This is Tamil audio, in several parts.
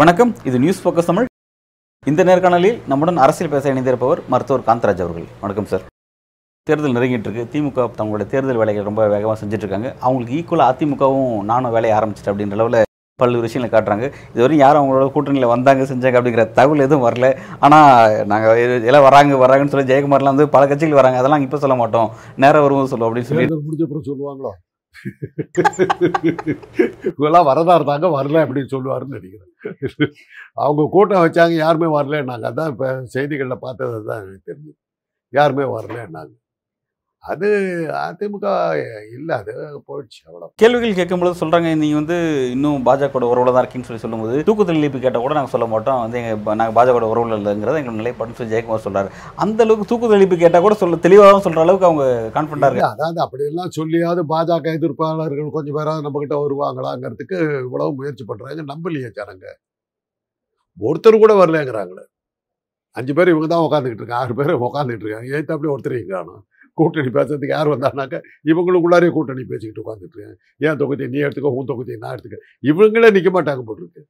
வணக்கம். இது நியூஸ் ஃபோக்கஸ் தமிழ் இந்த நேர்காணலில் நம்முடன் அரசியல் பேச இணைந்திருப்பவர் மருத்துவர் காந்தராஜ் அவர்கள். வணக்கம் சார் தேர்தல் நெருங்கிட்டு இருக்கு. திமுக தங்களோட தேர்தல் வேலைகள் ரொம்ப வேகமாக செஞ்சுட்டு இருக்காங்க. அவங்களுக்கு ஈக்குவலாக அதிமுகவும் நானும் வேலையை ஆரம்பிச்சிட்டேன் அப்படின்ற அளவில் பல்வேறு விஷயங்களை காட்டுறாங்க. இதுவரையும் யாரும் அவங்களோட கூட்டணியில் வந்தாங்க செஞ்சாங்க அப்படிங்கிற தகவல் எதுவும் வரல. ஆனால் நாங்கள் எல்லாம் வராங்க வராங்கன்னு சொல்லி ஜெயக்குமார்லாம் வந்து பல கட்சிகள் வராங்க. அதெல்லாம் இப்போ சொல்ல மாட்டோம். நேரம் வருவோம் சொல்லுவோம் அப்படின்னு சொல்லி. முடிஞ்ச அப்புறம் சொல்லுவாங்களோ? இவெல்லாம் வரதா இருந்தாங்க வரல அப்படின்னு சொல்லுவாருன்னு நினைக்கிறேன். அவங்க கூட்டம் வச்சாங்க யாருமே வரலன்னாங்க. அதான் இப்போ செய்திகளில் பார்த்தது தான் எனக்கு தெரிஞ்சு யாருமே வரலன்னாங்க. அது அதிமுக இல்லை அது போயிடுச்சு அவ்வளோ கேள்விகள் கேட்கும்போது சொல்றாங்க நீங்க வந்து இன்னும் பாஜக உறவுல தான் இருக்கீங்கன்னு சொல்லி சொல்லும்போது தூக்குதல் இழிப்பு கேட்டால் கூட நாங்கள் சொல்ல மாட்டோம். வந்து எங்க நாங்கள் பாஜக உறவுல இல்லைங்கிறத எங்க நிலைப்பாடுன்னு சொல்லி ஜெயக்குமார் சொல்றாரு. அந்த அளவுக்கு தூக்குதல் இழிப்பு கேட்டால் கூட சொல்ல தெளிவாக சொல்ற அளவுக்கு அவங்க கான்ஃபிடண்டா இல்ல, அதாவது அப்படியெல்லாம் சொல்லியாவது பாஜக எதிர்ப்பாளர்கள் கொஞ்சம் பேராவது நம்ம கிட்ட வருவாங்களாங்கிறதுக்கு இவ்வளவு முயற்சி பண்றாங்க நம்பலையே ஜனங்க. ஒருத்தர் கூட வரலங்கிறாங்களே அஞ்சு பேர் இவங்க தான் உட்காந்துக்கிட்டு இருக்காங்க ஆறு பேர் உட்காந்துட்டு இருக்காங்க. ஏற்ற அப்படியே ஒருத்தர் இங்க காணும்? கூட்டணி பேசுறதுக்கு யார் வந்தாங்கனாக்கா இவங்களுக்குள்ளாரே கூட்டணி பேசிக்கிட்டு உட்காந்துட்டு ஏன் தொகுதி நீ எடுத்துக்கோ உன் தொகுதி நான் எடுத்துக்க? இவங்களே நிற்க மாட்டாங்க போட்டிருக்கு.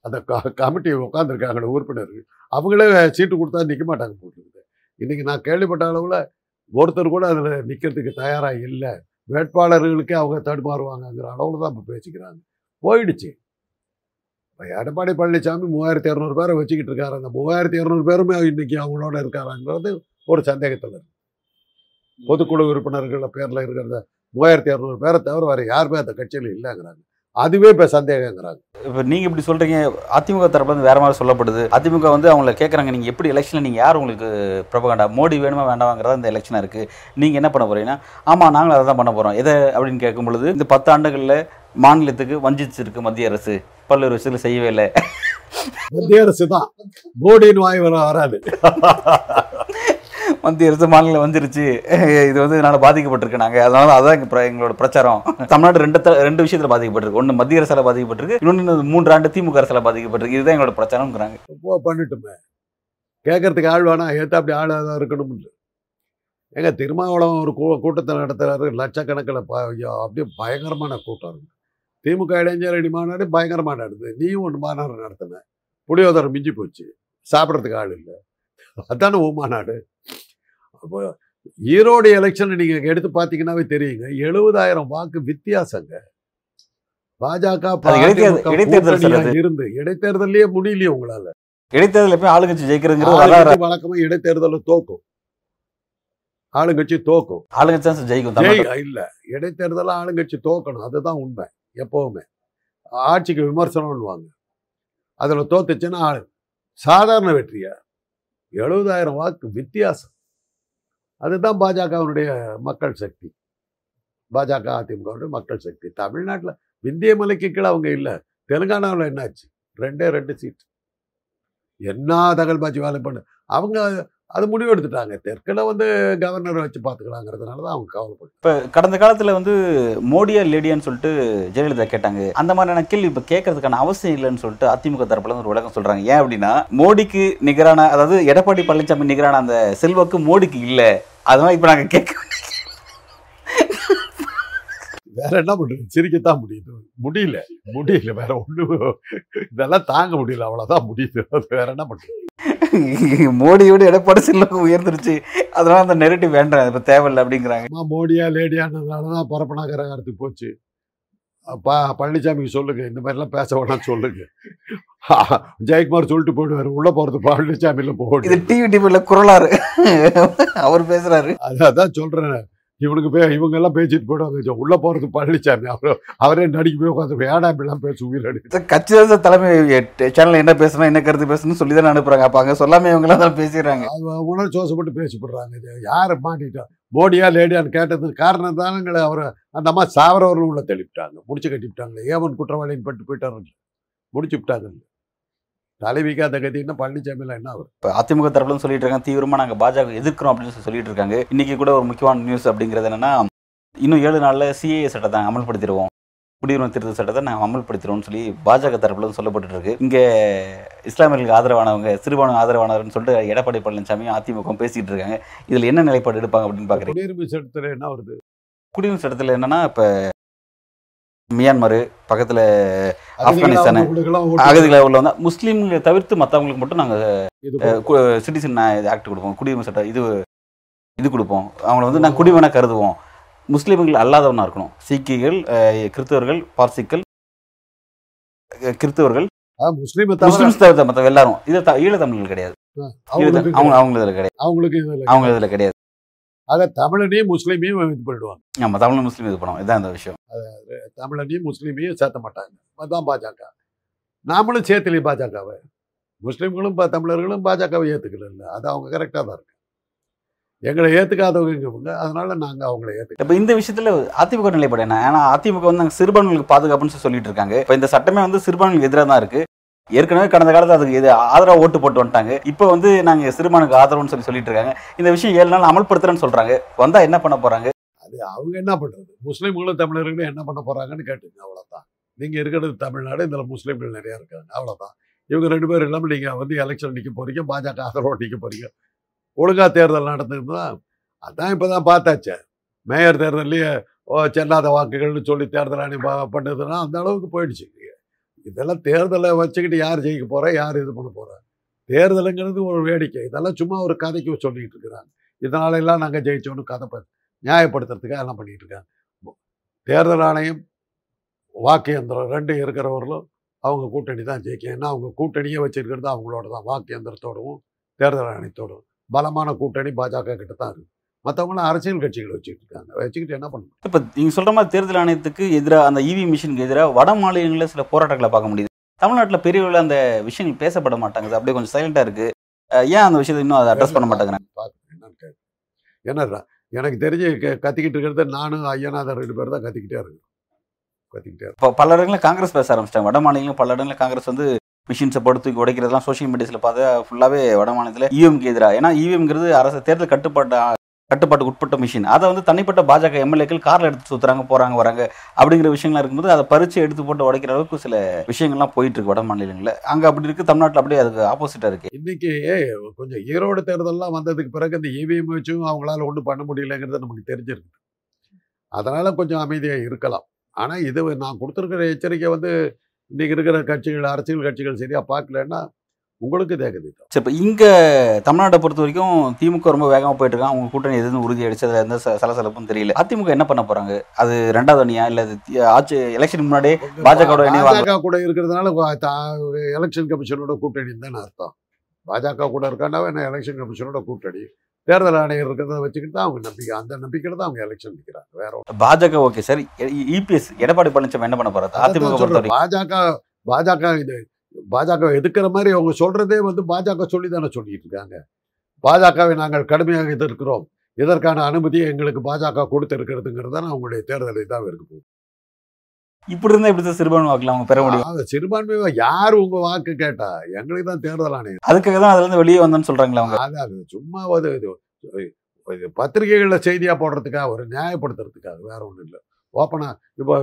அந்த க- கமிட்டி உட்காந்துருக்காங்க உறுப்பினர்கள் அவங்களே சீட்டு கொடுத்தா நிற்க மாட்டாங்க போட்டிருக்கு. இன்றைக்கி நான் கேள்விப்பட்ட அளவில் ஒருத்தர் கூட அதில் நிற்கிறதுக்கு தயாராக இல்லை. வேட்பாளர்களுக்கே அவங்க தடுமாறுவாங்கங்கிற அளவில் தான் இப்போ பேசிக்கிறாங்க. போயிடுச்சு. இப்போ எடப்பாடி பழனிசாமி மூவாயிரத்தி இரநூறு பேரை வச்சுக்கிட்டு இருக்காரு. அந்த மூவாயிரத்தி இரநூறு பேருமே இன்றைக்கி அவங்களோட இருக்காராங்கிறது ஒரு சந்தேகத்தில் இருக்குது பொதுக்குழு உறுப்பினர்கள் பேரில் இருக்கிற மூவாயிரத்தி இரநூறு பேரை தவிர வேறு யாருமே அந்த கட்சியில் இல்லைங்கிறாங்க. அதுவே இப்போ சந்தேகங்கிறாங்க. இப்போ நீங்க இப்படி சொல்றீங்க அதிமுக தரப்புல இருந்து வேற மாதிரி சொல்லப்படுது. அதிமுக வந்து அவங்கள கேட்குறாங்க நீங்க எப்படி எலெக்ஷன்ல நீங்க யார் உங்களுக்கு ப்ரொபகண்டா மோடி வேணுமா வேண்டாமாங்கிறதா இந்த எலெக்ஷனா இருக்கு. நீங்க என்ன பண்ண போறீங்கன்னா ஆமா நாங்களும் அதை தான் பண்ண போறோம். எதை அப்படின்னு கேட்கும் பொழுது இந்த பத்து ஆண்டுகள்ல மாநிலத்துக்கு வஞ்சிச்சிருக்கு மத்திய அரசு. பல்வேறு விஷயத்தில் செய்யவே இல்லை. மத்திய அரசு தான் மோடின்னு வாய் வர வராது. மத்திய அரசு மாநிலம் வந்துருச்சு. இது வந்து இதனால பாதிக்கப்பட்டிருக்கு நாங்க. அதனால அதான் எங்களோட பிரச்சாரம். தமிழ்நாடு ரெண்டு ரெண்டு விஷயத்துல பாதிக்கப்பட்டிருக்கு. ஒன்று மத்திய அரசால பாதிக்கப்பட்டிருக்கு. இன்னொன்று மூன்று ஆண்டு திமுக அரசால பாதிக்கப்பட்டிருக்கு. இதுதான் எங்களோட பிரச்சாரம்ங்கிறாங்க. போ பண்ணட்டுமே. கேட்கறதுக்கு ஆள் வேணா ஏற்ற அப்படி ஆளாக தான் இருக்கணும் எங்க திருமாவளவன் ஒரு கூ கூட்டத்தை நடத்துறாரு. லட்சக்கணக்கில் ப ஐயோ, அப்படியே பயங்கரமான கூட்டம் இருக்கு. திமுக இளைஞரணி மாநாடு பயங்கரமாக நடந்தது. நீயும் ஒன்று மாநாடு நடத்தின. புளியோதரம் மிஞ்சி போச்சு. சாப்பிட்றதுக்கு ஆள் இல்லை. அதானே ஓ மாநாடு. ஈரோடு எலெக்ஷன் நீங்கள் எடுத்து பார்த்தீங்கன்னாவே தெரியுங்க. எழுபதாயிரம் வாக்கு வித்தியாசங்க. பாஜக. இருந்து இடைத்தேர்தலே முடியலையே உங்களால. இடைத்தேர்தல் எப்பயும் ஆளுங்கட்சி ஆளுங்கட்சி வழக்கமா இடைத்தேர்தல தோக்கும். ஆளுங்கட்சி தோக்கும். ஆளுங்கட்சி ஜெயிக்கும் இல்ல. இடைத்தேர்தல ஆளுங்கட்சி தோக்கணும். அதுதான் உண்மை எப்பவுமே. ஆட்சிக்கு விமர்சனம்னுவாங்க அதுல தோத்துச்சுன்னா ஆளு சாதாரண வெற்றியா? எழுபதாயிரம் வாக்கு வித்தியாசம். அதுதான் பாஜகவினுடைய மக்கள் சக்தி. பாஜக அதிமுகவுடைய மக்கள் சக்தி. தமிழ்நாட்டில் விந்திய மலைக்கு கீழே அவங்க இல்லை. தெலுங்கானாவில் என்னாச்சு? ரெண்டே ரெண்டு சீட் என்ன தகல்பாச்சி வேலை பண்ணு? அவங்க அது முடிவு எடுத்துட்டாங்க. தெற்கில் வந்து கவர்னரை வச்சு பார்த்துக்கலாங்கிறதுனால தான் அவங்க கவலைப்பட்டு இப்போ கடந்த காலத்தில் வந்து மோடியா லேடியான்னு சொல்லிட்டு ஜெயலலிதா கேட்டாங்க. அந்த மாதிரியான கேள்வி இப்போ கேட்கறதுக்கான அவசியம் இல்லைன்னு சொல்லிட்டு அதிமுக தரப்புல ஒரு விளக்கம் சொல்கிறாங்க ஏன் அப்படின்னா மோடிக்கு நிகரான அதாவது எடப்பாடி பழனிசாமி நிகரான அந்த செல்வாக்கு மோடிக்கு இல்லை. அதனால் இப்போ நாங்கள் கேட்க வேற என்ன பண்றது? சிரிக்கத்தான் முடியுது. முடியல. முடியல. வேற ஒண்ணு இதெல்லாம் தாங்க முடியல. அவ்வளவுதான் முடியுது. அது வேற என்ன பண்றது? மோடியோட எடப்பாடி செல்வாக்கு உயர்ந்துருச்சு. அதனால அந்த நெரட்டிவ் வேண்டாம். இப்ப தேவையில்லை அப்படிங்கிறாங்க. அம்மா மோடியா லேடியானதுனால தான் பரப்பனாகரத்துக்கு போச்சு. அப்பா பழனிசாமிக்கு சொல்லுங்க. இந்த மாதிரிலாம் பேச வேணாம்னு சொல்லுங்க. ஜெயக்குமார் சொல்லிட்டு போயிடுவாரு. உள்ள போறது பழனிசாமியில இது போடு டிவி டிவில குரலாரு அவர் பேசுறாரு. அதான் சொல்றேன். இவனுக்கு பே இவங்க எல்லாம் பேசிட்டு போயிடுவாங்க உள்ள போறது பழனிசாமி அவர் அவரே நடிக்க போய் உட்காந்து ஏடா இப்படிலாம் பேச உயிரடி கட்சி தான் தலைமை சேனல்ல என்ன பேசணும் என்ன கருத்து பேசணும் சொல்லி தானே அனுப்புறாங்க. அப்ப அங்க சொல்லாம இவங்க எல்லாம் பேசிடுறாங்க. உணர்வு சோசப்பட்டு பேசிப்படுறாங்க. யாரை மாட்டிட்டா மோடியா லேடியான்னு கேட்டதுக்கு காரணம் தானுங்களே அவர். அந்த அம்மா சாவரவர்கள் உள்ள தெளிப்பிட்டாங்க. முடிச்சு கட்டிவிட்டாங்களே ஏவன் குற்றவாளின்னு பட்டு போயிட்டாரு. முடிச்சு விட்டாங்க. தலைவிக்கு அந்த கத்தின்னா பழனிசாமிலாம் என்ன அவர் இப்போ அதிமுக தரப்புல சொல்லிட்டு இருக்காங்க தீவிரமா நாங்க பாஜக எதிர்க்கிறோம் அப்படின்னு சொல்லி சொல்லிட்டு இருக்காங்க. இன்னைக்கு கூட ஒரு முக்கியமான நியூஸ் அப்படிங்கிறது என்னன்னா இன்னும் ஏழு நாள்ல சிஏஏ சட்டத்தை அமல்படுத்திடுவோம். குடியுரிமை திருத்த சட்டத்தை நாங்கள் அமல்படுத்திடுவோம்னு சொல்லி பாஜக தரப்புல சொல்லப்பட்டு இருக்கு. இங்க இஸ்லாமியர்களுக்கு ஆதரவானவங்க சிறுபான்மை ஆதரவானவர்னு சொல்லிட்டு எடப்பாடி பழனிசாமி அதிமுக பேசிட்டு இருக்காங்க. இதுல என்ன நிலைப்பாடு எடுப்பாங்க அப்படின்னு பாக்குறீங்க? குடியுரிமை சட்டத்தில் என்ன வருது? குடியுரிமை சட்டத்தில் என்னன்னா இப்ப மியான்மர் பக்கத்துல ஆப்கானிஸ்தானு, அகதிகளை உள்ள வந்தா முஸ்லீம்களை தவிர்த்து மற்றவங்களுக்கு மட்டும் நாங்க இது கொடுப்போம். சிட்டிசன் ஆக்ட் கொடுப்போம். குடியுரிமை சட்டம் இது இது கொடுப்போம். அவங்கள வந்து நாங்கள் குடிமனா கருதுவோம். முஸ்லீம்கள் அல்லாதவனா இருக்கணும். சீக்கியர்கள் கிறிஸ்தவர்கள் பார்சிக்கள் கிறிஸ்தவர்கள் முஸ்லீமை முஸ்லிம்ஸ் தவிர்த்த மற்ற எல்லாரும். இது த- ஈழத்தமிழர்கள் கிடையாது. அவங்க அவங்க இதில் கிடையாது. அவங்களுக்கு அவங்க இதில் கிடையாது. ஆக தமிழனையும் முஸ்லீமையும் இது பண்ணிடுவாங்க. நம்ம தமிழ் முஸ்லீம் இது பண்ணுவோம் இதுதான் இந்த விஷயம். தமிழனையும் முஸ்லீமையும் சேர்த்த மாட்டாங்க. அதுதான் பாஜக. நாமளும் சேர்த்துலையும் பாஜகவை. முஸ்லீம்களும் பா- தமிழர்களும் பாஜகவை ஏற்றுக்கல இல்லை. அது அவங்க கரெக்டாக தான் இருக்கு. எங்களை ஏற்றுக்காதவங்க அதனால நாங்கள் அவங்கள ஏற்றுக்க இப்போ இந்த விஷயத்துல அதிமுக நிலைப்பாடு என்ன? ஏன்னா அதிமுக வந்து நாங்கள் சிறுபான்மைகளுக்கு பாதுகாப்புன்னு சொல்லி சொல்லிட்டு இருக்காங்க. இப்போ இந்த சட்டமே வந்து சிறுபான்மைகளுக்கு எதிராக தான் இருக்கு. ஏற்கனவே கடந்த காலத்தில் அதுக்கு இது ஆதரவு ஓட்டு போட்டு வந்துட்டாங்க. இப்போ வந்து நாங்கள் சிறுமானுக்கு ஆதரவுன்னு சொல்லி சொல்லிட்டு இருக்காங்க. இந்த விஷயம் ஏழு நாள் அமல்படுத்துறேன்னு சொல்றாங்க. வந்தா என்ன பண்ண போறாங்க? அது அவங்க என்ன பண்ணுறது முஸ்லீம்களும் தமிழர்களும் என்ன பண்ண போகிறாங்கன்னு கேட்டுங்க அவ்வளோதான் நீங்கள் இருக்கிறது தமிழ்நாடு இதில் முஸ்லீம்கள் நிறையா இருக்காங்க அவ்வளோதான் இவங்க ரெண்டு பேரும் இல்லாமல் நீங்கள் வந்து எலெக்ஷன் நிற்க போகிறீங்க பாஜக ஆதரவோடு நிற்க போகிறீங்க ஒழுங்கா தேர்தல் நடந்துருந்தா அதான் இப்போ தான் பார்த்தாச்சே. மேயர் தேர்தல்லையே ஓ செல்லாத வாக்குகள்னு சொல்லி தேர்தல் ஆணையம் ப- பண்ணுதுன்னா அந்த அளவுக்கு போயிடுச்சு. இதெல்லாம் தேர்தலை வச்சுக்கிட்டு யார் ஜெயிக்க போகிறா யார் இது பண்ண போகிறா தேர்தலுங்கிறது ஒரு வேடிக்கை. இதெல்லாம் சும்மா ஒரு கதைக்கு சொல்லிகிட்டு இருக்கிறாங்க. இதனால எல்லாம் நாங்கள் ஜெயிச்சோன்னு கதை ப- நியாயப்படுத்துறதுக்காக எல்லாம் பண்ணிகிட்டு இருக்காங்க. தேர்தல் ஆணையம் வாக்கு எந்திரம் ரெண்டு இருக்கிறவர்களும் அவங்க கூட்டணி தான் ஜெயிக்கும். ஏன்னா அவங்க கூட்டணியே வச்சுருக்கிறது அவங்களோட தான் வாக்கு எந்திரத்தோடவும் தேர்தல் ஆணையத்தோடவும். பலமான கூட்டணி பாஜக கிட்ட தான் இருக்குது மற்றவங்களாம் அரசியல் கட்சிகள் வச்சுட்டு இருக்காங்க வச்சுக்கிட்டு என்ன பண்ண இப்போ நீங்க சொல்ற மாதிரி தேர்தல் ஆணையத்துக்கு எதிராக அந்த இவி மிஷினுக்கு எதிராக வட மாநிலங்களில் சில போராட்டங்களை பார்க்க முடியுது. தமிழ்நாட்டில் பெரிய அளவுல அந்த விஷயங்கள் பேசப்பட மாட்டாங்க அது அப்படியே கொஞ்சம் சைலண்டா இருக்கு. ஏன் அந்த விஷயத்தை இன்னும் அதை அட்ரஸ் பண்ண மாட்டேங்கிறாங்க? கேட்கு என்னடா எனக்கு தெரிஞ்சு கத்திக்கிட்டு இருக்கிறது நானும் ஐயனாதர் ரெண்டு பேர் தான் கத்திக்கிட்டே இருக்கோம். கத்திக்கிட்டே இப்போ பல இடங்களில் காங்கிரஸ் பேச ஆரம்பிச்சிட்டாங்க. வட மாநிலங்களும் பல இடங்களில் காங்கிரஸ் வந்து மிஷின்ஸை படுத்து உடைக்கிறதெல்லாம் சோஷியல் மீடியாஸில் பார்த்தா ஃபுல்லாகவே வட மாநிலத்தில் இவிஎம்க்கு எதிராக ஏன்னா இவிஎம்ங்கிறது அரசு தேர்தல் கட்டுப்பாட்டு கட்டுப்பாட்டுக்கு உட்பட்ட மிஷின் அதை வந்து தனிப்பட்ட பாஜக எம்எல்ஏக்கள் காரில் எடுத்து சுற்றுறாங்க போகிறாங்க வராங்க அப்படிங்கிற விஷயங்கள்லாம் இருக்கும்போது அதை பறித்து எடுத்து போட்டு உடைக்கிற அளவுக்கு சில விஷயங்கள்லாம் போயிட்டு இருக்கு வட மாநிலங்களில். அங்கே அப்படி இருக்கு தமிழ்நாட்டில் அப்படியே அதுக்கு ஆப்போசிட்டாக இருக்கு. இன்னைக்கு கொஞ்சம் ஈரோடு தேர்தலெலாம் வந்ததுக்கு பிறகு இந்த இவிஎம் வச்சும் அவங்களால ஒன்றும் பண்ண முடியலங்கிறது நமக்கு தெரிஞ்சிருக்கு. அதனால் கொஞ்சம் அமைதியாக இருக்கலாம். ஆனால் இது நான் கொடுத்துருக்கிற எச்சரிக்கை வந்து இன்றைக்கி இருக்கிற கட்சிகள் அரசியல் கட்சிகள் சரியா பார்க்கலன்னா உங்களுக்கு தேக்குது சரி இப்போ இங்கே தமிழ்நாட்டை பொறுத்த வரைக்கும் திமுக ரொம்ப வேகமாக போயிட்டு இருக்காங்க அவங்க கூட்டணி எதுவும் உறுதி அடிச்சு அதில் எந்த சலசலப்பும் தெரியல அதிமுக என்ன பண்ண போறாங்க அது ரெண்டாவது அணியா இல்லை ஆட்சி எலெக்ஷன் பாஜகவோட இணைவாங்க. பாஜக கூட இருக்கிறதுனால எலெக்ஷன் கமிஷனோட கூட்டணி தான் அர்த்தம் பாஜக கூட இருக்காண்டாவே என்ன எலெக்ஷன் கமிஷனோட கூட்டணி தேர்தல் ஆணையர் இருக்கிறத வச்சுக்கிட்டு தான் அவங்க நம்பிக்கை அந்த நம்பிக்கையில தான் அவங்க எலெக்ஷன் நிற்கிறாங்க வேற ஒண்ணும் Bajaka okay sir E P S Edappadi Palaniswami என்ன பண்ண போறாரு அதிமுக பாஜக பாஜக இது பாஜக எதுக்குற மாதிரி அவங்க சொல்றதே வந்து பாஜக சொல்லி தானே சொல்லிட்டு இருக்காங்க பாஜகவை நாங்கள் கடுமையாக எதிர்க்கிறோம். இதற்கான அனுமதியை எங்களுக்கு பாஜக கொடுத்திருக்கிறதுங்கிறது தான் அவங்களுடைய தேர்தல் இதாக இருக்கு போகுது. இப்படி இருந்தா எப்படி சார் சிறுபான்மை வாக்குல அவங்க பெற முடியும். ஆக, சிறுபான்மை யார் உங்க வாக்கு கேட்டா? எங்களுக்கு தான் தேர்தல் ஆணையம். அதுக்காக தான் அதுல இருந்து வெளியே வந்தேன்னு சொல்றாங்களே அவங்க. அது அது சும்மா அது இது பத்திரிகைகளில் செய்தியாக போடுறதுக்காக ஒரு நியாயப்படுத்துறதுக்காக வேற ஒன்றும் இல்லை. ஓப்பனா இப்போ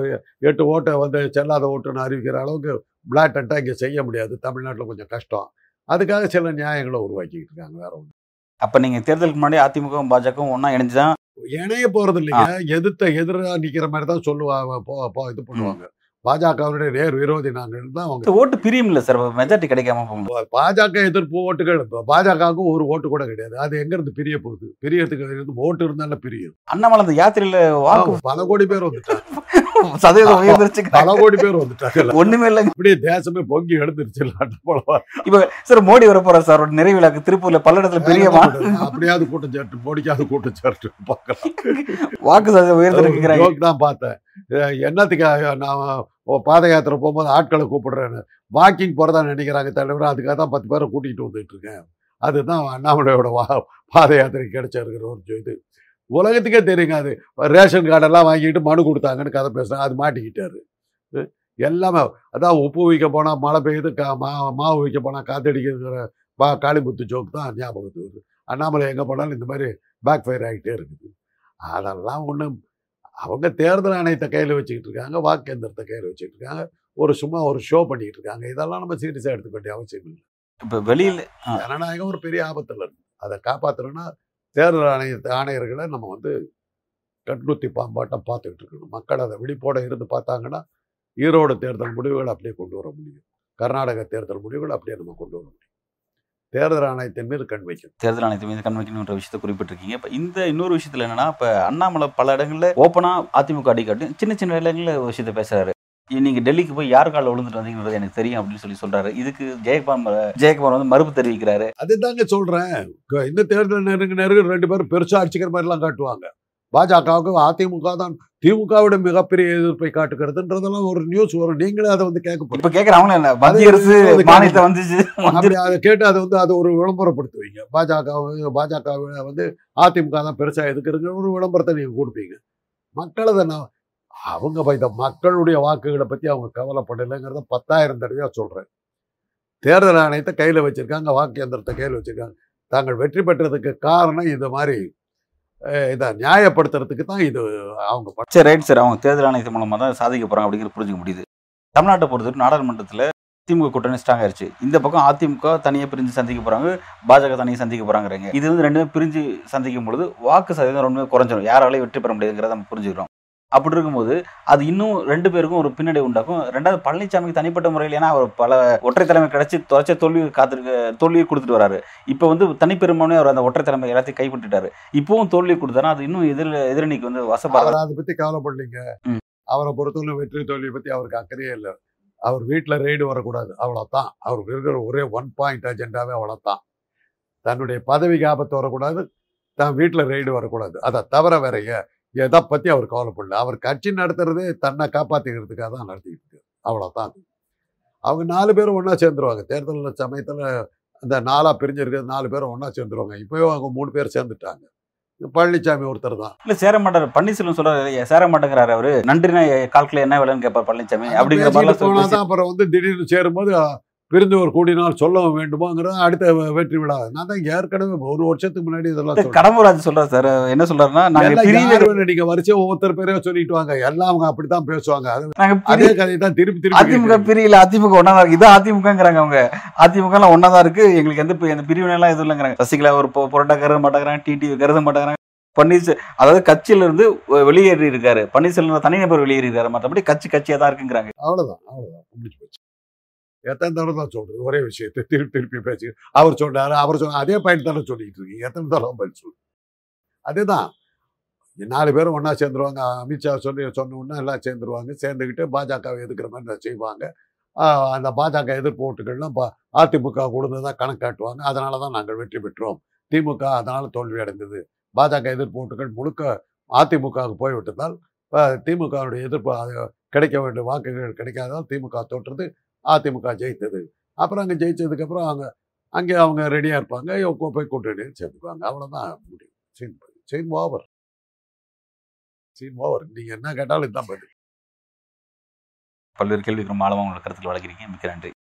எட்டு ஓட்டை வந்து செல்லாத ஓட்டுன்னு அறிவிக்கிற அளவுக்கு பிளாட்டண்ட்டாக இங்கே செய்ய முடியாது. தமிழ்நாட்டில் கொஞ்சம் கஷ்டம். அதுக்காக சில நியாயங்களை உருவாக்கிக்கிட்டு இருக்காங்க. வேற ஒன்று அப்ப நீங்க தேர்தலுக்கு முன்னாடி அதிமுகவும் பாஜகவும் ஒண்ணா இணைஞ்சுதான் இணைய போறது இல்லைங்க. எதிர்த்த எதிராக நிற்கிற மாதிரி தான் சொல்லுவாங்க. போ போ இது பண்ணுவாங்க. பாஜகவினுடைய நேர் விரோதி நாங்கள் தான் அவங்க. ஓட்டு பிரியும் இல்ல சார் மெஜாரிட்டி கிடைக்காம பாஜக எதிர்ப்பு ஓட்டுகள் பாஜகவுக்கும் ஒரு ஓட்டு கூட கிடையாது. அது எங்க இருந்து பிரிய போகுது? பிரியறதுக்கு ஓட்டு இருந்தாலும் பிரியும். அண்ணாமலை அந்த யாத்திரையில வாக்கு பல கோடி பேர் வந்துட்டாங்க. சதவீதம் உயர்ந்துருச்சு. பல கோடி பேர் வந்துட்டாங்க. ஒண்ணுமே இல்லைங்க. அப்படியே தேசமே பொங்கி எடுத்துருச்சு போலவா? சார் மோடி வர போறாரு சார் ஒரு நிறைவு விழாக்கு திருப்பூர்ல பல இடத்துல பெரிய அப்படியாவது கூட்டம் சேர்த்து மோடிக்காவது கூட்டம் சேர்த்து பார்க்கலாம். வாக்கு சதவீதம் உயர்ந்திருக்கிறாங்க தான் பார்த்தேன். அஹ் என்னத்துக்கு நான் பாத யாத்திரை போகும்போது ஆட்களை கூப்பிடுறேன்னு. வாக்கிங் போறதா நினைக்கிறாங்க தலைவர் அதுக்காக தான் பத்து பேரை கூட்டிகிட்டு வந்துட்டு இருக்கேன். அதுதான் அண்ணாமலையோட வா பாத யாத்திரை கிடைச்சிருக்கிற ஒரு இது. உலகத்துக்கே தெரியுங்க அது. ரேஷன் கார்டெல்லாம் வாங்கிட்டு மனு கொடுத்தாங்கன்னு கதை பேசுறாங்க அது மாட்டிக்கிட்டாரு. எல்லாமே அதான் உப்பு வைக்க போனால் மழை பெய்யுது கா மா மாவு வைக்க போனால் காத்தடிக்கிற பா காளிமுத்து ஜோக் தான் ஞாபகத்துக்கு வருது. அண்ணாமலை எங்கே போனாலும் இந்த மாதிரி பேக் ஃபயர் ஆகிட்டே இருக்குது. அதெல்லாம் ஒன்றும் அவங்க தேர்தல் ஆணையத்தை கையில் வச்சுக்கிட்டு இருக்காங்க வாக்கு எந்திரத்தை கையில் வச்சுக்கிட்டு இருக்காங்க. ஒரு சும்மா ஒரு ஷோ பண்ணிக்கிட்டு இருக்காங்க. இதெல்லாம் நம்ம சீரியஸாக எடுத்துக்க வேண்டிய அவசியம் இல்லை. இப்போ வெளியில் ஜனநாயகம் ஒரு பெரிய ஆபத்துல இருக்கு. அதை காப்பாற்றணும்னா தேர்தல் ஆணைய ஆணையர்களை நம்ம வந்து கண்குத்தி பாம்பாட்டம் பார்த்துக்கிட்டு இருக்கணும். மக்கள் அதை விழிப்போட இருந்து பார்த்தாங்கன்னா ஈரோடு தேர்தல் முடிவுகளை அப்படியே கொண்டு வர முடியும். கர்நாடக தேர்தல் முடிவுகளை அப்படியே நம்ம கொண்டு வர முடியும். தேர்தல் ஆணையத்தின் மீது கண் வைக்கணும். தேர்தல் ஆணையத்தின் மீது கண்வைக்கணுன்ற விஷயத்தை குறிப்பிட்டிருக்கீங்க. இப்போ இந்த இன்னொரு விஷயத்தில் என்னன்னா இப்போ அண்ணாமலை பல இடங்களில் ஓப்பனாக அதிமுக அடிக்காட்டி சின்ன சின்ன இடங்களில் விஷயத்த விஷயத்தை பேசுறாரு. நீங்க டெல்லிக்கு போய் யார் காலில் விழுந்துட்டு வந்தீங்கிறது எனக்கு தெரியும் அப்படின்னு சொல்லி சொல்றாரு. இதுக்கு ஜெயக்குமார் ஜெயக்குமார் வந்து மறுப்பு தெரிவிக்கிறாரு. அதுதாங்க சொல்றேன். இந்த தேர்தல் நெருங்க நெருங்க ரெண்டு பேரும் பெருசா அடிச்சுக்கிற மாதிரிலாம் காட்டுவாங்க. பாஜகவுக்கு அதிமுக தான் திமுகவிட மிகப்பெரிய எதிர்ப்பை காட்டுகிறதுன்றதெல்லாம் ஒரு நியூஸ் வரும். நீங்களே அதை வந்து கேட்க போறீங்க. இப்ப கேக்குறாங்களே இல்ல மத்திய அரசு மாநிலத்தை வந்துச்சு. அப்படி அதை கேட்டு அதை வந்து அதை ஒரு விளம்பரப்படுத்துவீங்க. பாஜக பாஜக வந்து அதிமுக தான் பெருசா எதுக்குறங்க ஒரு விளம்பரத்தை நீங்க கொடுப்பீங்க. மக்கள் அதை நான் அவங்க இந்த மக்களுடைய வாக்குகளை பத்தி அவங்க கவலைப்படலைங்கிறத பத்தாயிரம் தடவையாக சொல்றேன். தேர்தல் ஆணையத்தை கையில வச்சிருக்காங்க வாக்கு எந்திரத்தை கையில் வச்சிருக்காங்க. தாங்கள் வெற்றி பெற்றதுக்கு காரணம் இந்த மாதிரி இதை நியாயப்படுத்துறதுக்கு தான் இது அவங்க சரி ரைட் சார். அவங்க தேர்தல் ஆணையத்தின் மூலமா தான் சாதிக்க போகிறாங்க அப்படிங்கிற புரிஞ்சுக்க முடியுது. தமிழ்நாட்டை பொறுத்தவரை நாடாளுமன்றத்துல திமுக கூட்டணி ஸ்ட்ராங் ஆயிருச்சு. இந்த பக்கம் அதிமுக தனியா பிரிஞ்சு சந்திக்க போறாங்க பாஜக தனியாக சந்திக்க போறாங்கிறீங்க. இது வந்து ரெண்டுமே பிரிஞ்சு சந்திக்கும் பொழுது வாக்கு சதவீதம் ரொம்ப குறைஞ்சிரும். யாராலையும் வெற்றி பெற முடியாதுங்கிறத நம்ம புரிஞ்சுக்கிறோம். அப்படி இருக்கும்போது அது இன்னும் ரெண்டு பேருக்கும் ஒரு பின்னடை உண்டாக்கும். ரெண்டாவது பழனிசாமிக்கு தனிப்பட்ட முறையில் ஏன்னா அவர் பல ஒற்றை தலைமை கிடைச்சி தொலைச்ச தோல்வி காத்திருக்க தோல்வியை கொடுத்துட்டு வராரு. இப்போ வந்து தனிப்பெரும்பான்மை அவர் அந்த ஒற்றை தலைமை எல்லாத்தையும் கைப்பற்றிட்டாரு. இப்பவும் தோல்வி கொடுத்தாரா. அது இன்னும் எதிர் எதிரணிக்கு வந்து வசப்பாரு அவர் அதை பத்தி கவலைப்படலீங்க. அவரை பொறுத்தவரை வெற்றி தோல்வியை பத்தி அவருக்கு அக்கறையே இல்லை. அவர் வீட்டுல ரெய்டு வரக்கூடாது. அவ்வளவுதான். அவருக்கு இருக்கிற ஒரே ஒன் பாயிண்ட் அஜெண்டாவே அவ்வளவுதான். தன்னுடைய பதவிக்கு ஆபத்து வரக்கூடாது. தான் வீட்டுல ரெய்டு வரக்கூடாது. அதை தவிர வேற எ- எதை பத்தி அவர் கவலைப்படல. அவர் கட்சி நடத்துறதே தன்னை காப்பாத்திக்கிறதுக்காக தான் நடத்திக்கிட்டு இருக்காரு. அவ்வளவுதான் அவங்க நாலு பேரும் ஒண்ணா சேர்ந்துருவாங்க. தேர்தல் சமயத்துல அந்த நாலா பிரிஞ்சிருக்கிறது நாலு பேரும் ஒண்ணா சேர்ந்துருவாங்க. இப்பயும் அவங்க மூணு பேர் சேர்ந்துட்டாங்க. பழனிசாமி ஒருத்தர் தான். இல்ல சேர மாட்டாரு. பன்னீர்செல்வம் சொல்றாரு "ஐயா, சேர மாட்டேங்கிறாரு அவரு. நன்றினா கால்குல என்ன வேலைன்னு கேட்பார் பழனிசாமி அப்படிங்கிற போனாதான் அப்புறம் வந்து திடீர்னு சேரும்போது அ, பிரிந்தவர் கூடினால் சொல்லவும் வேண்டுமாங்கிற அடுத்த வெற்றி விழா. நான் தான் ஏற்கனவே ஒரு வருஷத்துக்கு முன்னாடி இதெல்லாம். கடம்பூராஜ் சொல்றாரு சார். என்ன சொல்றாருன்னா நாங்க எல்லாம் பிரிவு யார் வேணும் நீங்க வரிசையா ஒவ்வொருத்தர் பேரையும் சொல்லிட்டு வாங்க. எல்லாம் அவங்க அப்படித்தான் பேசுவாங்க. அது அதே பிரி- கதையை தான் திருப்பி திருப்பி அதிமுக. பிரியல அதிமுக ஒன்னாதான் இருக்கு. இது அதிமுகங்கிறாங்க அவங்க. அதிமுக எல்லாம் ஒன்னாதான் இருக்கு. எங்களுக்கு எந்த எந்த பிரிவினை எல்லாம் எதுவும் இல்லைங்கிறாங்க. சசிகலா ஒரு புரட்டா கருத மாட்டேங்கிறாங்க. டிடி கருத மாட்டேங்கிறாங்க. பன்னீர்செல் அதாவது கட்சியில இருந்து வெளியேறி இருக்காரு பன்னீர்செல்வம் தனிநபர் வெளியேறி இருக்காரு மற்றபடி கட்சி கட்சியா தான் இருக்குங்கிறாங்க. அவ்வளவுதான் அவ்வளவுதான். எத்தனை தடவை தான் சொல்றது? ஒரே விஷயத்தை திருப்பி திருப்பி பேசி. அவர் சொன்னாரு அவர் சொன்ன அதே பாயிண்ட் தானே சொல்லிட்டு இருக்கீங்க. எத்தனை தடவை பதில் சொல்லு. அதுதான். நாலு பேரும் ஒன்றா சேர்ந்துருவாங்க. அமித்ஷா சொல்லி சொன்ன உடனே எல்லாம் சேர்ந்துருவாங்க. சேர்ந்துக்கிட்டு பாஜகவை எதிர்க்கிற மாதிரி செய்வாங்க. அந்த பாஜக எதிர்ப்பு ஓட்டுகள்லாம் பா அதிமுக கொடுத்ததாக கணக்கு காட்டுவாங்க. அதனால தான் நாங்கள் வெற்றி பெற்றோம். திமுக அதனால் தோல்வி அடைந்தது பாஜக எதிர்ப்பு ஓட்டுகள் முழுக்க அதிமுகவுக்கு போய்விட்டதால் ஆஹ் திமுகவுடைய எதிர்ப்பு அது கிடைக்க வேண்டிய வாக்குகள் கிடைக்காததால் திமுக தோற்றது. அதிமுக ஜெயித்தது. அப்புறம் அங்கே ஜெயித்ததுக்கப்புறம் அவங்க அங்கே அவங்க ரெடியாக இருப்பாங்க. போய் கூட்டணி சேர்த்துக்குவாங்க அவ்வளோதான் முடியும். Scene scene over scene over நீங்கள் என்ன கேட்டாலும் இதுதான் பதில். பல்வேறு கேள்விக்கு ரொம்ப உங்களோட கருத்துல வழங்கிருக்கீங்க மிக்க நன்றி.